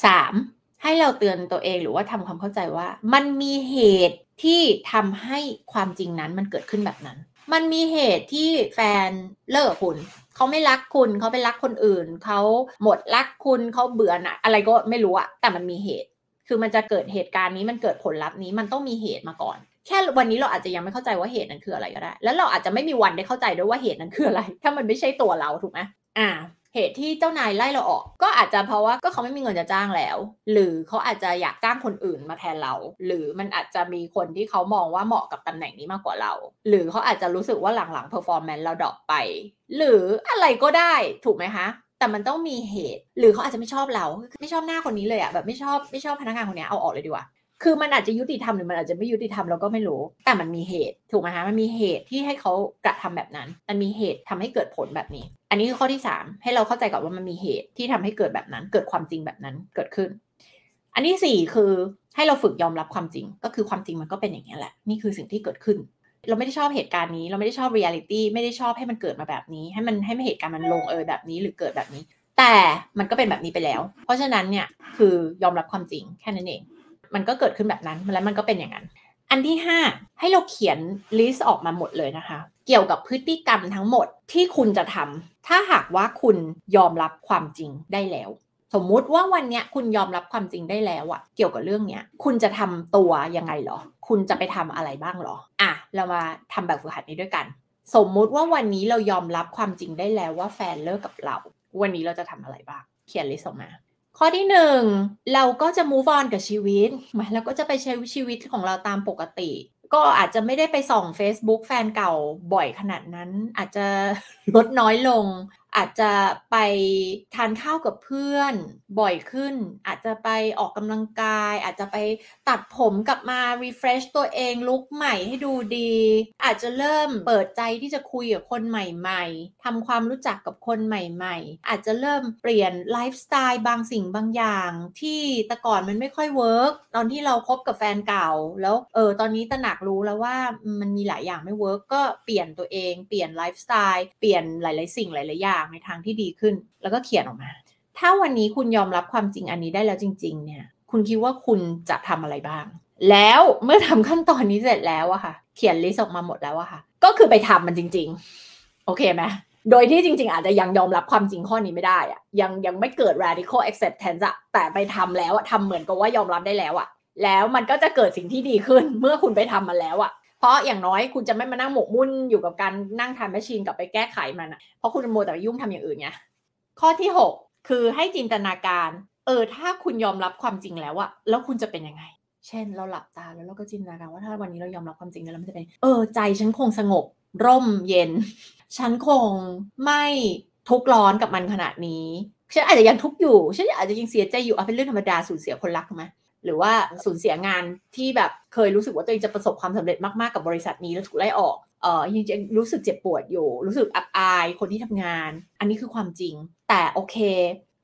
สาม ให้เราเตือนตัวเองหรือว่าทำความเข้าใจว่า มันมีเหตุที่ทำให้ความจริงนั้นมันเกิดขึ้นแบบนั้น มันมีเหตุที่แฟนเลิกคุณเขาไม่รักคุณเขาไปรักคนอื่นเขาหมดรักคุณเขาเบื่อนะอะไรก็ไม่รู้อะแต่มันมีเหตุ คือมันจะเกิดเหตุการณ์นี้มันเกิดผลลัพธ์นี้มันต้องมีเหตุมาก่อน แค่วันนี้เราอาจจะยังไม่เข้าใจว่าเหตุนั้นคืออะไรก็ได้ แล้วเราอาจจะไม่มีวันได้เข้าใจด้วยว่าเหตุนั้นคืออะไร ถ้ามันไม่ใช่ตัวเราถูกไหมอ่า เหตุที่เจ้านายไล่เราออก ก็อาจจะเพราะว่าก็เขาไม่มีเงินจะจ้างแล้ว หรือเขาอาจจะอยากจ้างคนอื่นมาแทนเรา หรือมันอาจจะมีคนที่เขามองว่าเหมาะกับตำแหน่งนี้มากกว่าเรา หรือเขาอาจจะรู้สึกว่าหลังๆ performance เราดรอปไป หรืออะไรก็ได้ถูกไหมคะแต่มันต้องมีเหตุ หรือเขาอาจจะไม่ชอบเรา ไม่ชอบหน้าคนนี้เลยอะแบบไม่ชอบไม่ชอบพนักงานคนนี้เอาออกเลยดีกว่า คือมันอาจจะยุติธรรมหรือมันอาจจะไม่ยุติธรรมเราก็ไม่รู้ แต่มันมีเหตุถูกไหมคะมันมีเหตุที่ให้เขากระทำแบบนั้น มันมีเหตุทำให้เกิดผลแบบนี้ อันนี้คือข้อที่ 3 ให้เราเข้าใจก่อนว่ามันมีเหตุที่ทำให้เกิดแบบนั้น เกิดความจริงแบบนั้นเกิดขึ้น อันที่ 4 คือให้เราฝึกยอมรับความจริง ก็คือความจริงมันก็เป็นอย่างนี้แหละนี่คือสิ่งที่เกิดขึ้น เราไม่ได้ชอบเหตุการณ์นี้ เราไม่ได้ชอบเรียลิตี้ไม่ได้ชอบให้มันเกิดมาแบบนี้ ให้มันให้เหตุการณ์มันลงเอยแบบนี้หรือเกิดแบบนี้ แต่มันก็เป็นแบบนี้ไปแล้ว เพราะฉะนั้นเนี่ยคือยอมรับความจริงแค่นั้นเอง มันก็เกิดขึ้นแบบนั้นแล้วมันก็เป็นอย่างนั้น อันที่ 5 ให้เราเขียน list ออกมาหมดเลยนะคะ เกี่ยวกับพฤติกรรมทั้งหมดที่คุณจะทำถ้าหากว่าคุณยอมรับความจริงได้แล้ว สมมุติว่าวันนี้คุณยอมรับความจริงได้แล้วอะเกี่ยวกับเรื่องเนี้ย คุณจะทำตัวยังไงหรอ คุณจะไปทำอะไรบ้างหรอ อะ เรามาทำแบบฝึกหัดนี้ด้วยกัน สมมุติว่าวันนี้เรายอมรับความจริงได้แล้วว่าแฟนเลิกกับเรา วันนี้เราจะทำอะไรบ้าง เขียน list ออกมา ข้อที่หนึ่งเราก็จะ move on กับชีวิตมาแล้วก็จะไปใช้ชีวิตของเราตามปกติ ก็อาจจะไม่ได้ไปส่อง Facebook แฟนเก่าบ่อยขนาดนั้น อาจจะลดน้อยลงอาจจะไปทานข้าวกับเพื่อนบ่อยขึ้น อาจจะไปออกกำลังกาย อาจจะไปตัดผมกลับมา refresh ตัวเอง look ใหม่ให้ดูดี อาจจะเริ่มเปิดใจที่จะคุยกับคนใหม่ ๆทำความรู้จักกับคนใหม่ ๆ อาจจะเริ่มเปลี่ยนไลฟ์สไตล์บางสิ่งบางอย่าง ที่แต่ก่อนมันไม่ค่อย work ตอนที่เราคบกับแฟนเก่า แล้วเออตอนนี้ตระหนักรู้แล้วว่ามันมีหลายอย่างไม่ work ก็เปลี่ยนตัวเองเปลี่ยนไลฟ์สไตล์เปลี่ยนหลาย ๆ สิ่งหลาย ๆ อย่างางในทางที่ดีขึ้น แล้วก็เขียนออกมา ถ้าวันนี้คุณยอมรับความจริงอันนี้ได้แล้วจริง ๆ เนี่ย คุณคิดว่าคุณจะทำอะไรบ้าง แล้วเมื่อทำขั้นตอนนี้เสร็จแล้วอะค่ะ เขียน list ออกมาหมดแล้วอะค่ะ ก็คือไปทำมันจริง ๆ โอเคไหมโดยที่จริง ๆ อาจจะยังยอมรับความจริงข้อนี้ไม่ได้อะยังยังไม่เกิด radical acceptance อะแต่ไปทำแล้วอะทำเหมือนกับว่ายอมรับได้แล้วอะแล้วมันก็จะเกิดสิ่งที่ดีขึ้น เมื่อคุณไปทำมันแล้วอะ เพราะอย่างน้อยคุณจะไม่มานั่งหมกมุ่นอยู่กับการนั่งทำแมชชีนกับไปแก้ไขมันอะเพราะคุณโมแต่ยุ่งทำอย่างอื่นไงข้อที่ 6 คือให้จินตนาการ เออถ้าคุณยอมรับความจริงแล้วอะแล้วคุณจะเป็นยังไง เช่น เราหลับตาแล้วเราก็จินตนาการว่าถ้าวันนี้เรายอมรับความจริงแล้วมันจะเป็น เออใจฉันคงสงบ ร่มเย็น ฉันคงไม่ทุกร้อนกับมันขนาดนี้ฉันอาจจะยังทุกข์อยู่ฉันอาจจะยังเสียใจอยู่เอาเป็นเรื่องธรรมดาสูญเสียคนรักถูกไหม หรือว่าสูญเสียงานที่แบบเคยรู้สึกว่าตัวเองจะประสบความสำเร็จมากๆกับบริษัทนี้แล้วถูกไล่ออกเออยังจะรู้สึกเจ็บปวดอยู่ รู้สึกอับอายคนที่ทำงาน อันนี้คือความจริง แต่โอเค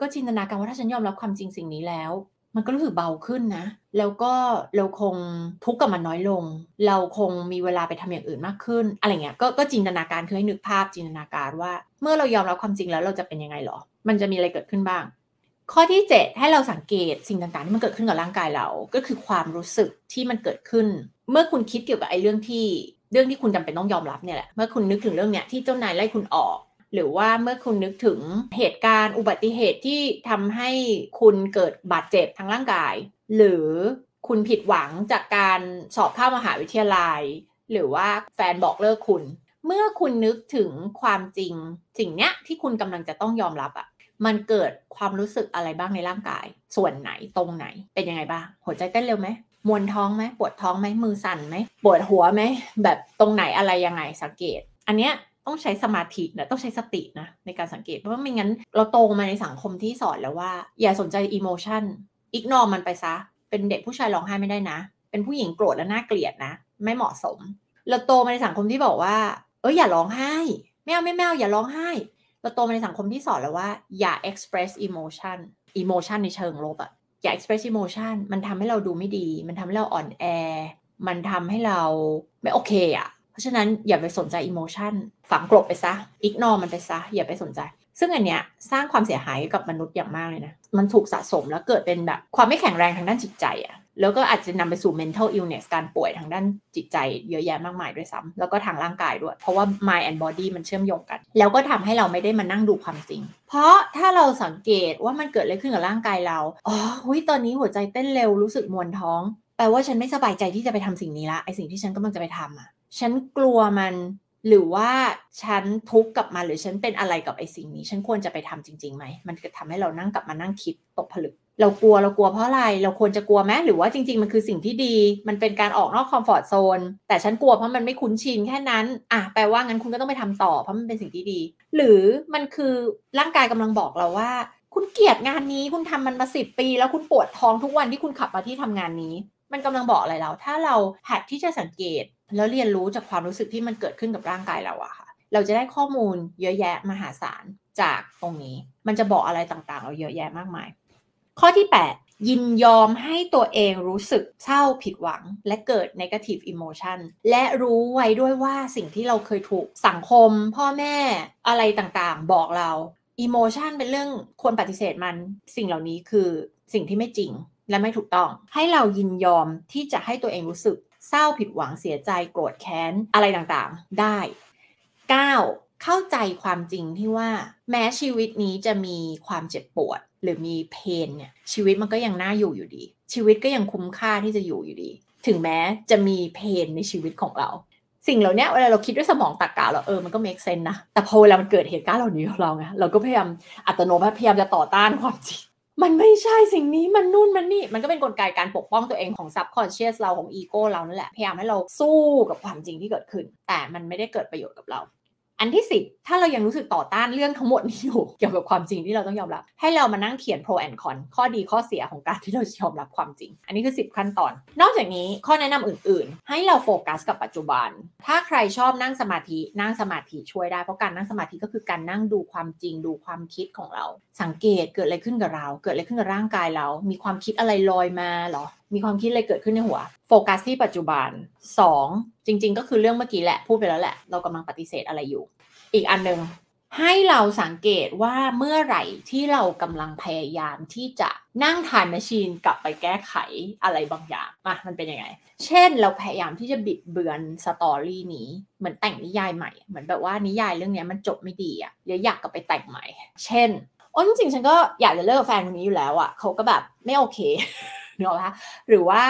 ก็จินตนาการว่าถ้าฉันยอมรับความจริงสิ่งนี้แล้ว มันก็รู้สึกเบาขึ้นนะ แล้วก็เราคงทุกข์กับมันน้อยลง เราคงมีเวลาไปทำอย่างอื่นมากขึ้น อะไรเงี้ยกก็จินตนาการคือให้นึกภาพจินตนาการว่า เมื่อเรายอมรับความจริงแล้วเราจะเป็นยังไงหรอ มันจะมีอะไรเกิดขึ้นบ้าง ข้อที่ 7 ให้เราสังเกตสิ่งต่างๆที่มันเกิดขึ้นกับร่างกายเรา ก็คือความรู้สึกที่มันเกิดขึ้น เมื่อคุณคิดเกี่ยวกับไอ้เรื่องที่เรื่องที่คุณจำเป็นต้องยอมรับเนี่ยแหละ เมื่อคุณนึกถึงเรื่องเนี้ยที่เจ้านายไล่คุณออก หรือว่าเมื่อคุณนึกถึงเหตุการณ์อุบัติเหตุที่ทำให้คุณเกิดบาดเจ็บทางร่างกาย หรือคุณผิดหวังจากการสอบเข้ามหาวิทยาลัย หรือว่าแฟนบอกเลิกคุณ เมื่อคุณนึกถึงความจริงสิ่งเนี้ยที่คุณกำลังจะต้องยอมรับอะ่ะ มันเกิดความรู้สึกอะไรบ้างในร่างกาย ส่วนไหนตรงไหนเป็นยังไงบ้าง หัวใจเต้นเร็วไหมมวนท้องไหมปวดท้องไหมมือสั่นไหมปวดหัวไหมแบบตรงไหนอะไรยังไงสังเกต อันเนี้ยต้องใช้สมาธินะต้องใช้สตินะในการสังเกตเพราะว่าไม่งั้น เราโตมาในสังคมที่สอนแล้วว่า อย่าสนใจ emotion ignore มันไปซะ เป็นเด็กผู้ชายร้องไห้ไม่ได้นะ เป็นผู้หญิงโกรธและน่าเกลียดนะ ไม่เหมาะสม เราโตมาในสังคมที่บอกว่า เอออย่าร้องไห้ไม่เอาไม่แมวอย่าร้องไห้ เราโตมาในสังคมที่สอนแล้วว่า อย่า express emotion emotion ในเชิงลบอะอย่า express emotion มันทำให้เราดูไม่ดี มันทำให้เราอ่อนแอ มันทำให้เราไม่โอเคอะเพราะฉะนั้นอย่าไปสนใจ emotion ฝังกลบไปซะ ignore มันไปซะ อย่าไปสนใจ ซึ่งอันเนี้ยสร้างความเสียหายกับมนุษย์อย่างมากเลยนะ มันถูกสะสมแล้วเกิดเป็นแบบความไม่แข็งแรงทางด้านจิตใจอะ แล้วก็อาจจะนำไปสู่ mental illness การป่วยทางด้านจิตใจเยอะแยะมากมายด้วยซ้ำแล้วก็ทางร่างกายด้วย เพราะว่า mind and body มันเชื่อมโยงกัน แล้วก็ทำให้เราไม่ได้มานั่งดูความจริง เพราะถ้าเราสังเกตว่ามันเกิดอะไรขึ้นกับร่างกายเรา อ๋อหุยตอนนี้หัวใจเต้นเร็วรู้สึกมวนท้องแปลว่าฉันไม่สบายใจที่จะไปทำสิ่งนี้ละไอสิ่งที่ฉันกำลังจะไปทำอะ ฉันกลัวมัน หรือว่าฉันทุกข์กับมันหรือฉันเป็นอะไรกับไอ้สิ่งนี้ ฉันควรจะไปทำจริงๆไหมมันจะทำให้เรานั่งกลับมานั่งคิดตกผลึก เรากลัวเรากลัวเพราะอะไร เราควรจะกลัวไหมหรือว่าจริง ๆ มันคือสิ่งที่ดี มันเป็นการออกนอกคอมฟอร์ทโซนแต่ฉันกลัวเพราะมันไม่คุ้นชินแค่นั้นอะแปลว่างั้นคุณก็ต้องไปทำต่อ เพราะมันเป็นสิ่งที่ดี หรือมันคือร่างกายกำลังบอกเราว่า คุณเกลียดงานนี้คุณทำมันมาสิบปี แล้วคุณปวดท้องทุกวันที่คุณขับมาที่ทำงานนี้ มันกำลังบอกอะไรเรา ถ้าเราหัดที่จะสังเกต แล้วเรียนรู้จากความรู้สึกที่มันเกิดขึ้นกับร่างกายเราอะค่ะ เราจะได้ข้อมูลเยอะแยะมหาศาลจากตรงนี้ มันจะบอกอะไรต่างๆ เราเยอะแยะมากมาย ข้อที่ 8 ยินยอมให้ตัวเองรู้สึกเศร้าผิดหวัง และเกิด negative emotion และรู้ไว้ด้วยว่าสิ่งที่เราเคยถูกสังคม พ่อแม่อะไรต่างๆ บอกเรา emotion เป็นเรื่องควรปฏิเสธมันสิ่งเหล่านี้คือสิ่งที่ไม่จริงและไม่ถูกต้อง ให้เรายินยอมที่จะให้ตัวเองรู้สึก เศร้าผิดหวังเสียใจโกรธแค้นอะไรต่างๆ ได้ 9. เข้าใจความจริงที่ว่า แม้ชีวิตนี้จะมีความเจ็บปวด หรือมีเพนเนี่ยชีวิตมันก็ยังน่าอยู่อยู่ดี ชีวิตก็ยังคุ้มค่าที่จะอยู่อยู่ดี ถึงแม้จะมีเพนในชีวิตของเรา สิ่งเหล่านี้เวลาเราคิดด้วยสมองตรรกะเราเออมันก็ make sense นะแต่พอเวลามันเกิดเหตุการณ์เหล่านี้เราไงเราก็พยายามอัตโนมัติพยายามจะต่อต้านความจริง มันไม่ใช่สิ่งนี้มันนู่นมันนี่ มันก็เป็นนกลไกการปกป้องตัวเองของ subconscious เราของ ego เรานั่นแหละพยายามให้เราสู้กับความจริงที่เกิดขึ้น แต่มันไม่ได้เกิดประโยชน์กับเรา อันที่สิบถ้าเรายังรู้สึกต่อต้านเรื่องทั้งหมดนี้อยู่เกี่ยวกับความจริงที่เราต้องยอมรับ ให้เรามานั่งเขียน pro and con ข้อดีข้อเสียของการที่เรายอมรับความจริง อันนี้คือ 10 ขั้นตอน นอกจากนี้ข้อแนะนำอื่น ๆ ให้เราโฟกัสกับปัจจุบัน ถ้าใครชอบนั่งสมาธินั่งสมาธิช่วยได้เพราะการนั่งสมาธิก็คือการนั่งดูความจริงดูความคิดของเรา สังเกตเกิดอะไรขึ้นกับเรา เกิดอะไรขึ้นกับร่างกายเรา มีความคิดอะไรลอยมาหรอ มีความคิดอะไรเกิดขึ้นในหัว โฟกัสที่ปัจจุบัน 2. จริง ๆ ก็คือเรื่องเมื่อกี้แหละพูดไปแล้วแหละ เรากำลังปฏิเสธอะไรอยู่ อีกอันหนึ่งให้เราสังเกตว่าเมื่อไหร่ที่เรากำลังพยายามที่จะนั่งทานแมชชีนกลับไปแก้ไขอะไรบางอย่างมามันเป็นยังไง เช่นเราพยายามที่จะบิดเบือนสตอรี่นี้เหมือนแต่งนิยายใหม่ เหมือนแบบว่านิยายเรื่องนี้มันจบไม่ดีอะเดี๋ยวอยากกลับไปแต่งใหม่ เช่นโอ้จริงๆฉันก็อยากจะเลิกแฟนคนนี้อยู่แล้วอะเขาก็แบบไม่โอเค เนอะหรือว่า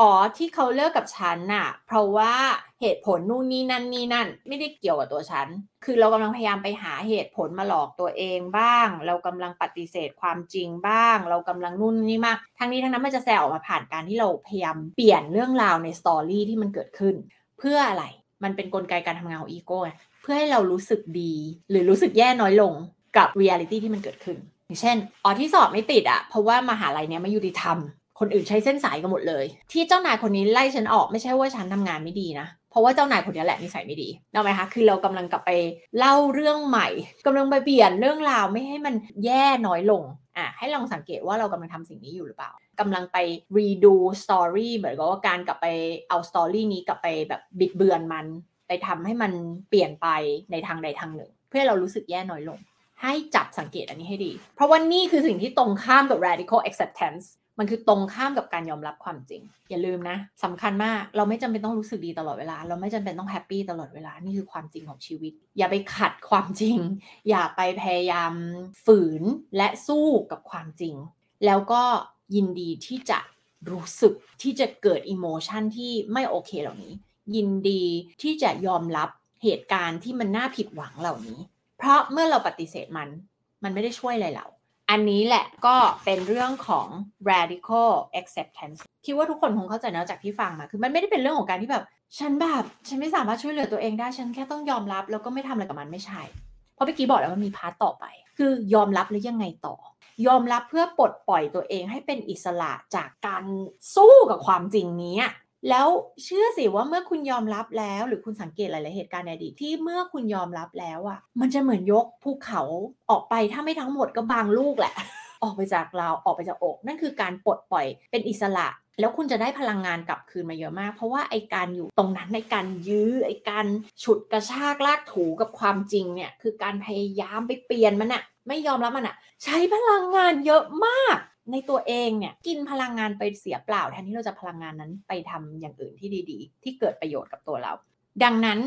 อ๋อที่เขาเลิกกับฉันน่ะ เพราะว่าเหตุผลนู่นนี่นั่นนี่นั่น ไม่ได้เกี่ยวกับตัวฉัน คือเรากำลังพยายามไปหาเหตุผลมาหลอกตัวเองบ้าง เรากำลังปฏิเสธความจริงบ้าง เรากำลังนู่นนี่มาก ทั้งนี้ทั้งนั้นมันจะแสดงออกมาผ่านการที่เราพยายามเปลี่ยนเรื่องราวใน story ที่มันเกิดขึ้น เพื่ออะไร มันเป็นกลไกการทำงานของอีโก้เพื่อให้เรารู้สึกดี หรือรู้สึกแย่น้อยลงกับเรียลิตี้ที่มันเกิดขึ้น อย่างเช่นอ๋อที่สอบไม่ติดอะ่ะเพราะว่ามหาลัยเนี้ยไม่ยุติธรรม คนอื่นใช้เส้นสายกันหมดเลย ที่เจ้านายคนนี้ไล่ฉันออกไม่ใช่ว่าฉันทำงานไม่ดีนะเพราะว่าเจ้านายคนนี้แหละนิสัยไม่ดีเนาไหมคะ คือเรากำลังกลับไปเล่าเรื่องใหม่กำลังไปเปลี่ยนเรื่องราวไม่ให้มันแย่น้อยลง อะ ให้ลองสังเกตว่าเรากำลังทำสิ่งนี้อยู่หรือเปล่ากำลังไป redo story เหมือนกับว่าการกลับไปเอา story นี้กลับไปแบบบิดเบือนมัน ไปทำให้มันเปลี่ยนไปในทางใดทางหนึ่ง เพื่อเรารู้สึกแย่น้อยลง ให้จับสังเกตอันนี้ให้ดี เพราะว่านี่คือสิ่งที่ตรงข้ามกับ radical acceptance มันคือตรงข้ามกับการยอมรับความจริง อย่าลืมนะสำคัญมากเราไม่จำเป็นต้องรู้สึกดีตลอดเวลา เราไม่จำเป็นต้องแฮปปี้ตลอดเวลา นี่คือความจริงของชีวิต อย่าไปขัดความจริง อย่าไปพยายามฝืนและสู้กับความจริง แล้วก็ยินดีที่จะรู้สึกที่จะเกิดอิโมชันที่ไม่โอเคเหล่านี้ ยินดีที่จะยอมรับเหตุการณ์ที่มันน่าผิดหวังเหล่านี้ เพราะเมื่อเราปฏิเสธมัน มันไม่ได้ช่วยอะไรเรา อันนี้แหละก็เป็นเรื่องของ radical acceptance คิดว่าทุกคนคงเข้าใจนะจากที่ฟังมา คือมันไม่ได้เป็นเรื่องของการที่แบบ ฉันแบบฉันไม่สามารถช่วยเหลือตัวเองได้ ฉันแค่ต้องยอมรับ แล้วก็ไม่ทำอะไรกับมันไม่ใช่ เพราะเมื่อกี้บอกแล้วมันมีพาร์ตต่อไป คือยอมรับแล้วยังไงต่อ ยอมรับเพื่อปลดปล่อยตัวเองให้เป็นอิสระจากการสู้กับความจริงนี้ แล้วเชื่อสิว่าเมื่อคุณยอมรับแล้ว หรือคุณสังเกตหลาย ๆ เหตุการณ์ในอดีตที่เมื่อคุณยอมรับแล้วอะ มันจะเหมือนยกภูเขาออกไปถ้าไม่ทั้งหมดก็บางลูกแหละ ออกไปจากเราออกไปจากอกนั่นคือการปลดปล่อยเป็นอิสระ แล้วคุณจะได้พลังงานกลับคืนมาเยอะมาก เพราะว่าไอการอยู่ตรงนั้นในการยื้อไอการฉุดกระชากลากถูกับความจริงเนี่ยคือการพยายามไปเปลี่ยนมันอะไม่ยอมรับมันอะใช้พลังงานเยอะมาก ในตัวเองเนี่ยกินพลังงานไปเสียเปล่าแทนที่เราจะพลังงานนั้นไปทำอย่างอื่นที่ดีๆ ที่เกิดประโยชน์กับตัวเรา ดังนั้น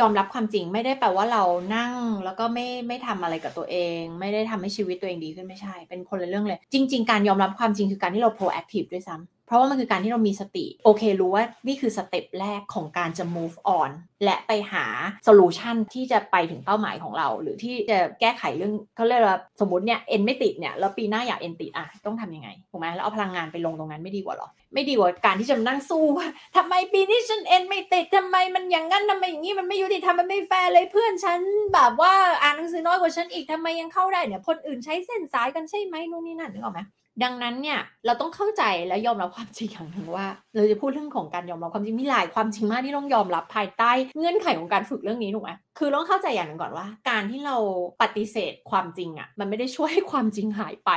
ยอมรับความจริงไม่ได้แปลว่าเรานั่งแล้วก็ไม่ไม่ทำอะไรกับตัวเอง ไม่ได้ทำให้ชีวิตตัวเองดีขึ้นไม่ใช่ เป็นคนละเรื่องเลย จริง ๆ การยอมรับความจริงคือการที่เรา proactive ด้วยซ้ำเพราะว่ามันคือการที่เรามีสติ โอเครู้ว่านี่คือสเต็ปแรกของการจะ move on และไปหา solution ที่จะไปถึงเป้าหมายของเรา หรือที่จะแก้ไขเรื่องเขาเรียกว่าสมมติเนี่ยเอ็นไม่ติดเนี่ยแล้วปีหน้าอยากเอ็นติดอะต้องทำยังไงถูกไหมแล้วเอาพลังงานไปลงตรงนั้นไม่ดีกว่าหรอ ไม่ดีกว่าการที่จะนั่งสู้ว่าทำไมปีนี้ฉันเอ็นไม่ติดทำไมมันอย่างนั้นทำไมอย่างนี้มันไม่ยุติธรรมมันไม่แฟร์เลยเพื่อนฉันแบบว่าอ่านหนังสือน้อยกว่าฉันอีกทำไมยังเข้าได้เนี่ยคนอื่นใช้เส้นสายกันใช่ไหมนู่นนี่นั่นนึกออกไหม ดังนั้นเนี่ยเราต้องเข้าใจและยอมรับความจริงอย่างหนึ่งว่า เราจะพูดเรื่องของการยอมรับความจริงมีหลายความจริงมากที่ต้องยอมรับภายใต้เงื่อนไขของการฝึกเรื่องนี้ถูกไหมคือต้องเข้าใจอย่างหนึ่งก่อนว่า การที่เราปฏิเสธความจริงอะ่ะมันไม่ได้ช่วยให้ความจริงหายไป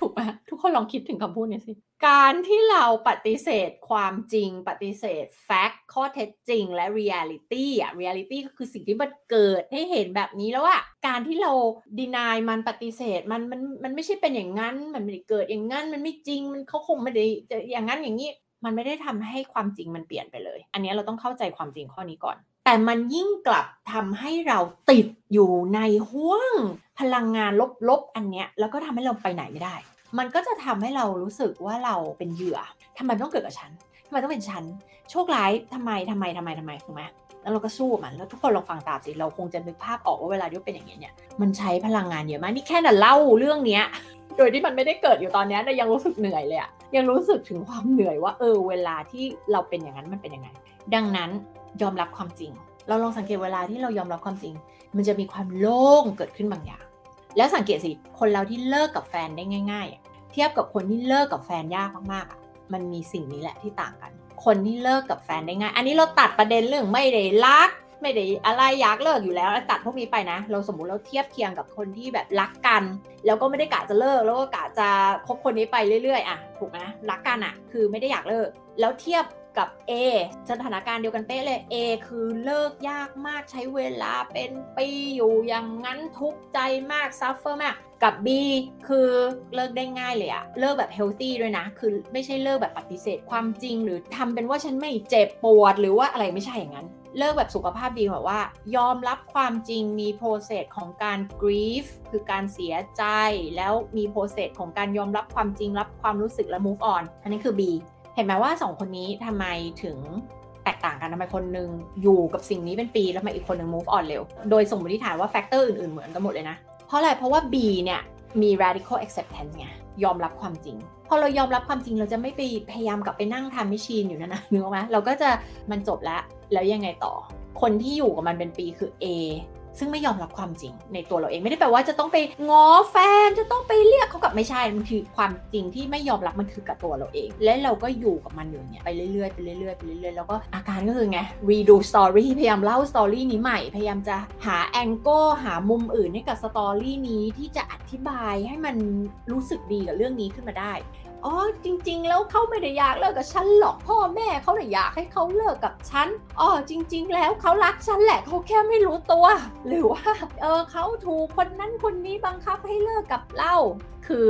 ถูกไหมทุกคนลองคิดถึงคำพูดนี้สิ การที่เราปฏิเสธความจริง ปฏิเสธแฟกต์ข้อเท็จจริง และ reality อะ reality ก็คือสิ่งที่มันเกิดให้เห็นแบบนี้แล้วอะการที่เรา deny มันปฏิเสธมันมันมันไม่ใช่เป็นอย่างนั้น มันไม่ได้เกิดอย่างนั้น มันไม่จริงมันเขาคงไม่ได้อย่างนั้นอย่างนี้มันไม่ได้ทำให้ความจริงมันเปลี่ยนไปเลย อันนี้เราต้องเข้าใจความจริงข้อนี้ก่อน แต่มันยิ่งกลับทำให้เราติดอยู่ในห่วงพลังงานลบๆ อันเนี้ย แล้วก็ทำให้เราไปไหนไม่ได้ มันก็จะทำให้เรารู้สึกว่าเราเป็นเหยื่อทำไมต้องเกิดกับฉันทำไมต้องเป็นฉัน โชคร้ายทำไมทำไมทำไมทำไมถูกไหมแล้วเราก็สู้มัน แล้วทุกคนลองฟังตามสิ เราคงจะนึกภาพออกว่าเวลาที่เป็นอย่างนี้เนี่ย มันใช้พลังงานเยอะมาก นี่แค่น่ะเล่าเรื่องเนี้ย โดยที่มันไม่ได้เกิดอยู่ตอนนี้แต่ยังรู้สึกเหนื่อยเลยอะยังรู้สึกถึงความเหนื่อยว่าเออเวลาที่เราเป็นอย่างนั้นมันเป็นยังไง ดังนั้นยอมรับความจริง เราลองสังเกตเวลาที่เรายอมรับความจริง มันจะมีความโล่งเกิดขึ้นบางอย่าง แล้วสังเกตสิคนเราที่เลิกกับแฟนได้ง่ายๆ เทียบกับคนที่เลิกกับแฟนยากมากๆมันมีสิ่งนี้แหละที่ต่างกัน คนที่เลิกกับแฟนได้ง่าย อันนี้เราตัดประเด็นเรื่องไม่ได้รัก ไม่ได้อะไรอยากเลิกอยู่แล้วตัดพวกนี้ไปนะ เราสมมุติเราเทียบเคียงกับคนที่แบบรักกัน แล้วก็ไม่ได้กะจะเลิกแล้วก็กะจะคบคนนี้ไปเรื่อยๆอะถูกไหมรักกันอะ คือไม่ได้อยากเลิก แล้วเทียบ กับ A สถานการณ์เดียวกันเป๊ะเลย A คือเลิกยากมากใช้เวลาเป็นปีอยู่อย่างนั้นทุกข์ใจมาก suffer มาก กับ B คือเลิกได้ง่ายเลยอะเลิกแบบ healthy ด้วยนะ คือไม่ใช่เลิกแบบปฏิเสธความจริง หรือทำเป็นว่าฉันไม่เจ็บปวดหรือว่าอะไรไม่ใช่อย่างนั้น เลิกแบบสุขภาพดีแบบว่า ยอมรับความจริงมีโปรเซสของการ grief คือการเสียใจ แล้วมี process ของการยอมรับความจริงรับความรู้สึกและ move on อันนี้คือ B ห็นไหมว่าสองคนนี้ทำไมถึงแตกต่างกันทำไมคนนึงอยู่กับสิ่งนี้เป็นปี แล้วมาอีกคนหนึ่ง move on เร็ว โดยสมมติฐานว่า factor อื่นๆ เหมือนกันหมดเลยนะ เพราะอะไร เพราะว่า B เนี่ยมี radical acceptance ไง ยอมรับความจริง พอเรายอมรับความจริงเราจะไม่ไปพยายามกลับไปนั่ง time machine อยู่นั่นนะนึกออกไหมเราก็จะมันจบแล้ว แล้วยังไงต่อ คนที่อยู่กับมันเป็นปีคือ A ซึ่งไม่ยอมรับความจริงในตัวเราเองไม่ได้แปลว่าจะต้องไปง้อแฟนจะต้องไปเรียกเขากลับไม่ใช่มันคือความจริงที่ไม่ยอมรับมันคือกับตัวเราเอง และเราก็อยู่กับมันอยู่เนี่ยไปเรื่อยๆไปเรื่อยๆไปเรื่อยๆแล้วก็อาการก็คือไง redo story พยายามเล่าสตอรี่นี้ใหม่ พยายามจะหาแองเกิลหามุมอื่นให้กับสตอรี่นี้ที่จะอธิบายให้มันรู้สึกดีกับเรื่องนี้ขึ้นมาได้ อ๋อจริง ๆ แล้วเขาไม่ได้อยากเลิกกับฉันหรอกพ่อแม่เขาเลยอยากให้เขาเลิกกับฉันอ๋อจริง ๆ แล้วเขารักฉันแหละเขาแค่ไม่รู้ตัว หรือว่าเออเขาถูกคนนั้นคนนี้บังคับให้เลิกกับเราคือ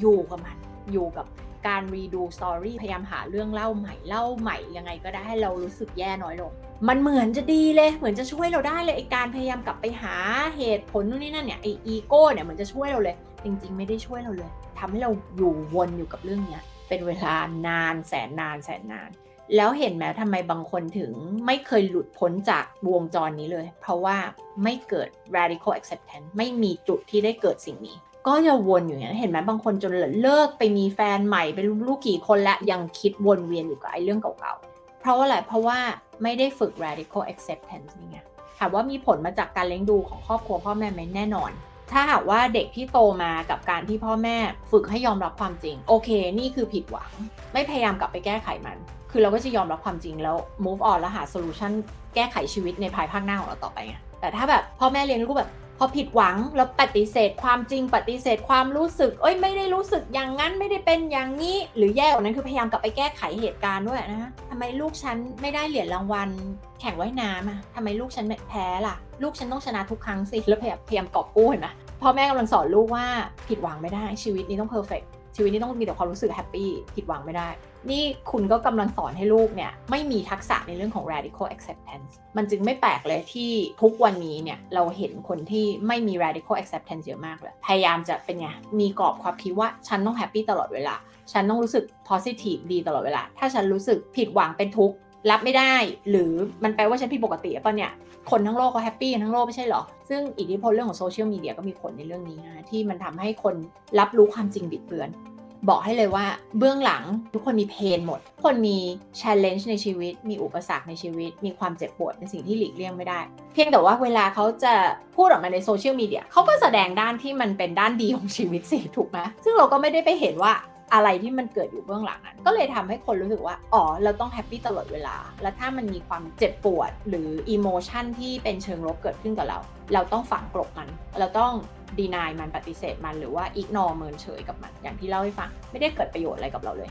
อยู่กับมัน อยู่กับการ redo story พยายามหาเรื่องเล่าใหม่เล่าใหม่ยังไงก็ได้ให้เรารู้สึกแย่น้อยลง มันเหมือนจะดีเลยเหมือนจะช่วยเราได้เลยไอการพยายามกลับไปหาเหตุผลนู่นนี่นั่นเนี่ยไออีโก้เนี่ยเหมือนจะช่วยเราเลย จริง ๆ ไม่ได้ช่วยเราเลย ทำให้เราอยู่วนอยู่กับเรื่องนี้เป็นเวลานานแสนนานแสนนาน แล้วเห็นไหมทำไมบางคนถึงไม่เคยหลุดพ้นจากวงจรนี้เลย เพราะว่าไม่เกิด radical acceptance ไม่มีจุดที่ได้เกิดสิ่งนี้ ก็จะวนอยู่อย่างนี้เห็นไหมบางคนจนเลิกไปมีแฟนใหม่ไปลูกกี่คนแล้วยังคิดวนเวียนอยู่กับไอ้เรื่องเก่าๆ เพราะว่าอะไรเพราะว่าไม่ได้ฝึก radical acceptance นี่ไงถามว่ามีผลมาจากการเลี้ยงดูของครอบครัวพ่อแม่ไหมแน่นอน ถ้าหากว่าเด็กที่โตมากับการที่พ่อแม่ฝึกให้ยอมรับความจริง โอเค นี่คือผิดหวัง ไม่พยายามกลับไปแก้ไขมัน คือเราก็จะยอมรับความจริงแล้ว move on แล้วหาโซลูชันแก้ไขชีวิตในภายภาคหน้าของเราต่อไปไงแต่ถ้าแบบพ่อแม่เลี้ยงลูกแบบพอผิดหวังแล้วปฏิเสธความจริงปฏิเสธความรู้สึก เอ้ยไม่ได้รู้สึกอย่างนั้นไม่ได้เป็นอย่างนี้ หรือแย่กว่านั้นคือพยายามกลับไปแก้ไขเหตุการณ์ด้วยนะทำไมลูกฉันไม่ได้เหรียญรางวัล แข่งว่ายน้ำอะทำไมลูกฉันแพ้ล่ะ ลูกฉันต้องชนะทุกครั้งสิแล้วพยายามกอบกู้เห็นไหมพ่อแม่กำลังสอนลูกว่าผิดหวังไม่ได้ชีวิตนี้ต้อง perfect ชีวิตนี้ต้องมีแต่ความรู้สึก happy ผิดหวังไม่ได้ นี่คุณก็กำลังสอนให้ลูกเนี่ยไม่มีทักษะในเรื่องของ radical acceptance มันจึงไม่แปลกเลยที่ทุกวันนี้เนี่ยเราเห็นคนที่ไม่มี radical acceptance เยอะมากเลยพยายามจะเป็นไงมีกรอบความคิดว่าฉันต้อง happy ตลอดเวลา ฉันต้องรู้สึก positive ดีตลอดเวลา ถ้าฉันรู้สึกผิดหวังเป็นทุกข์ รับไม่ได้ หรือมันแปลว่าฉันผิดปกติป่ะเนี่ย คนทั้งโลกเขา happy ทั้งโลกไม่ใช่หรอ ซึ่งอิทธิพลเรื่องของโซเชียลมีเดียก็มีผลในเรื่องนี้นะที่มันทำให้คนรับรู้ความจริงบิดเบือน บอกให้เลยว่าเบื้องหลังทุกคนมี pain หมด ทุกคนมี challenge ในชีวิต มีอุปสรรคในชีวิต มีความเจ็บปวดเป็นสิ่งที่หลีกเลี่ยงไม่ได้ เพียงแต่ว่าเวลาเขาจะพูดออกมาในโซเชียลมีเดียเขาก็แสดงด้านที่มันเป็นด้านดีของชีวิตสิถูกไหมซึ่งเราก็ไม่ได้ไปเห็นว่า อะไรที่มันเกิดอยู่เบื้องหลังนั้น ก็เลยทำให้คนรู้สึกว่า อ๋อ เราต้อง happy ตลอดเวลา แล้วถ้ามันมีความเจ็บปวด หรือ emotion ที่เป็นเชิงลบเกิดขึ้นกับเรา เราต้องฝังกลบมัน เราต้อง deny มันปฏิเสธมันหรือว่า ignore เมินเฉยกับมัน อย่างที่เล่าให้ฟัง ไม่ได้เกิดประโยชน์อะไรกับเราเลย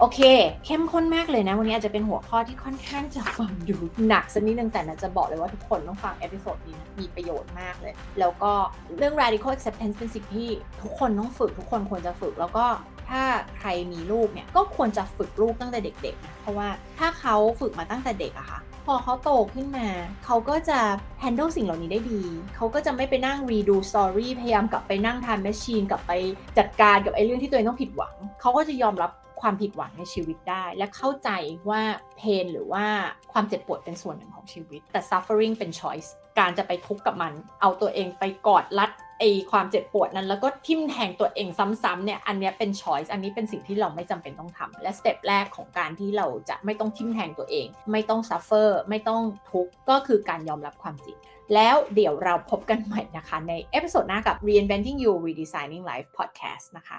โอเค เข้มข้นมากเลยนะ วันนี้อาจจะเป็นหัวข้อที่ค่อนข้างจะฟังดูหนักสักนิดนึงแต่นะจะบอกเลยว่าทุกคนต้องฟัง episode นี้มีประโยชน์มากเลย แล้วก็เรื่อง radical acceptance เป็นสิ่งที่ทุกคนต้องฝึก ทุกคนควรจะฝึก แล้วก็ ถ้าใครมีลูกเนี่ยก็ควรจะฝึกลูกตั้งแต่เด็กๆนะเพราะว่าถ้าเขาฝึกมาตั้งแต่เด็กอะค่ะพอเขาโตขึ้นมา เขาก็จะ handle สิ่งเหล่านี้ได้ดี เขาก็จะไม่ไปนั่ง redo story พยายามกลับไปนั่งทานแมชชีนกลับไปจัดการกับไอ้เรื่องที่ตัวเองต้องผิดหวัง เขาก็จะยอมรับความผิดหวังในชีวิตได้ และเข้าใจว่าเพนหรือว่าความเจ็บปวดเป็นส่วนหนึ่งของชีวิต แต่ suffering เป็น choice การจะไปทุกข์กับมัน เอาตัวเองไปกอดรัด ไอความเจ็บปวดนั้นแล้วก็ทิ่มแทงตัวเองซ้ำๆเนี่ยอันนี้เป็น choice อันนี้เป็นสิ่งที่เราไม่จำเป็นต้องทำและ step แรกของการที่เราจะไม่ต้องทิ่มแทงตัวเอง ไม่ต้อง suffer ไม่ต้องทุกข์ก็คือการยอมรับความจริง แล้วเดี๋ยวเราพบกันใหม่นะคะ ใน episode หน้ากับ Reinventing You Redesigning Life Podcast นะคะ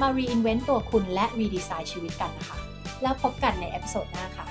มา reinvent ตัวคุณและ redesign ชีวิตกันนะคะ แล้วพบกันในเอพิโซดหน้าค่ะ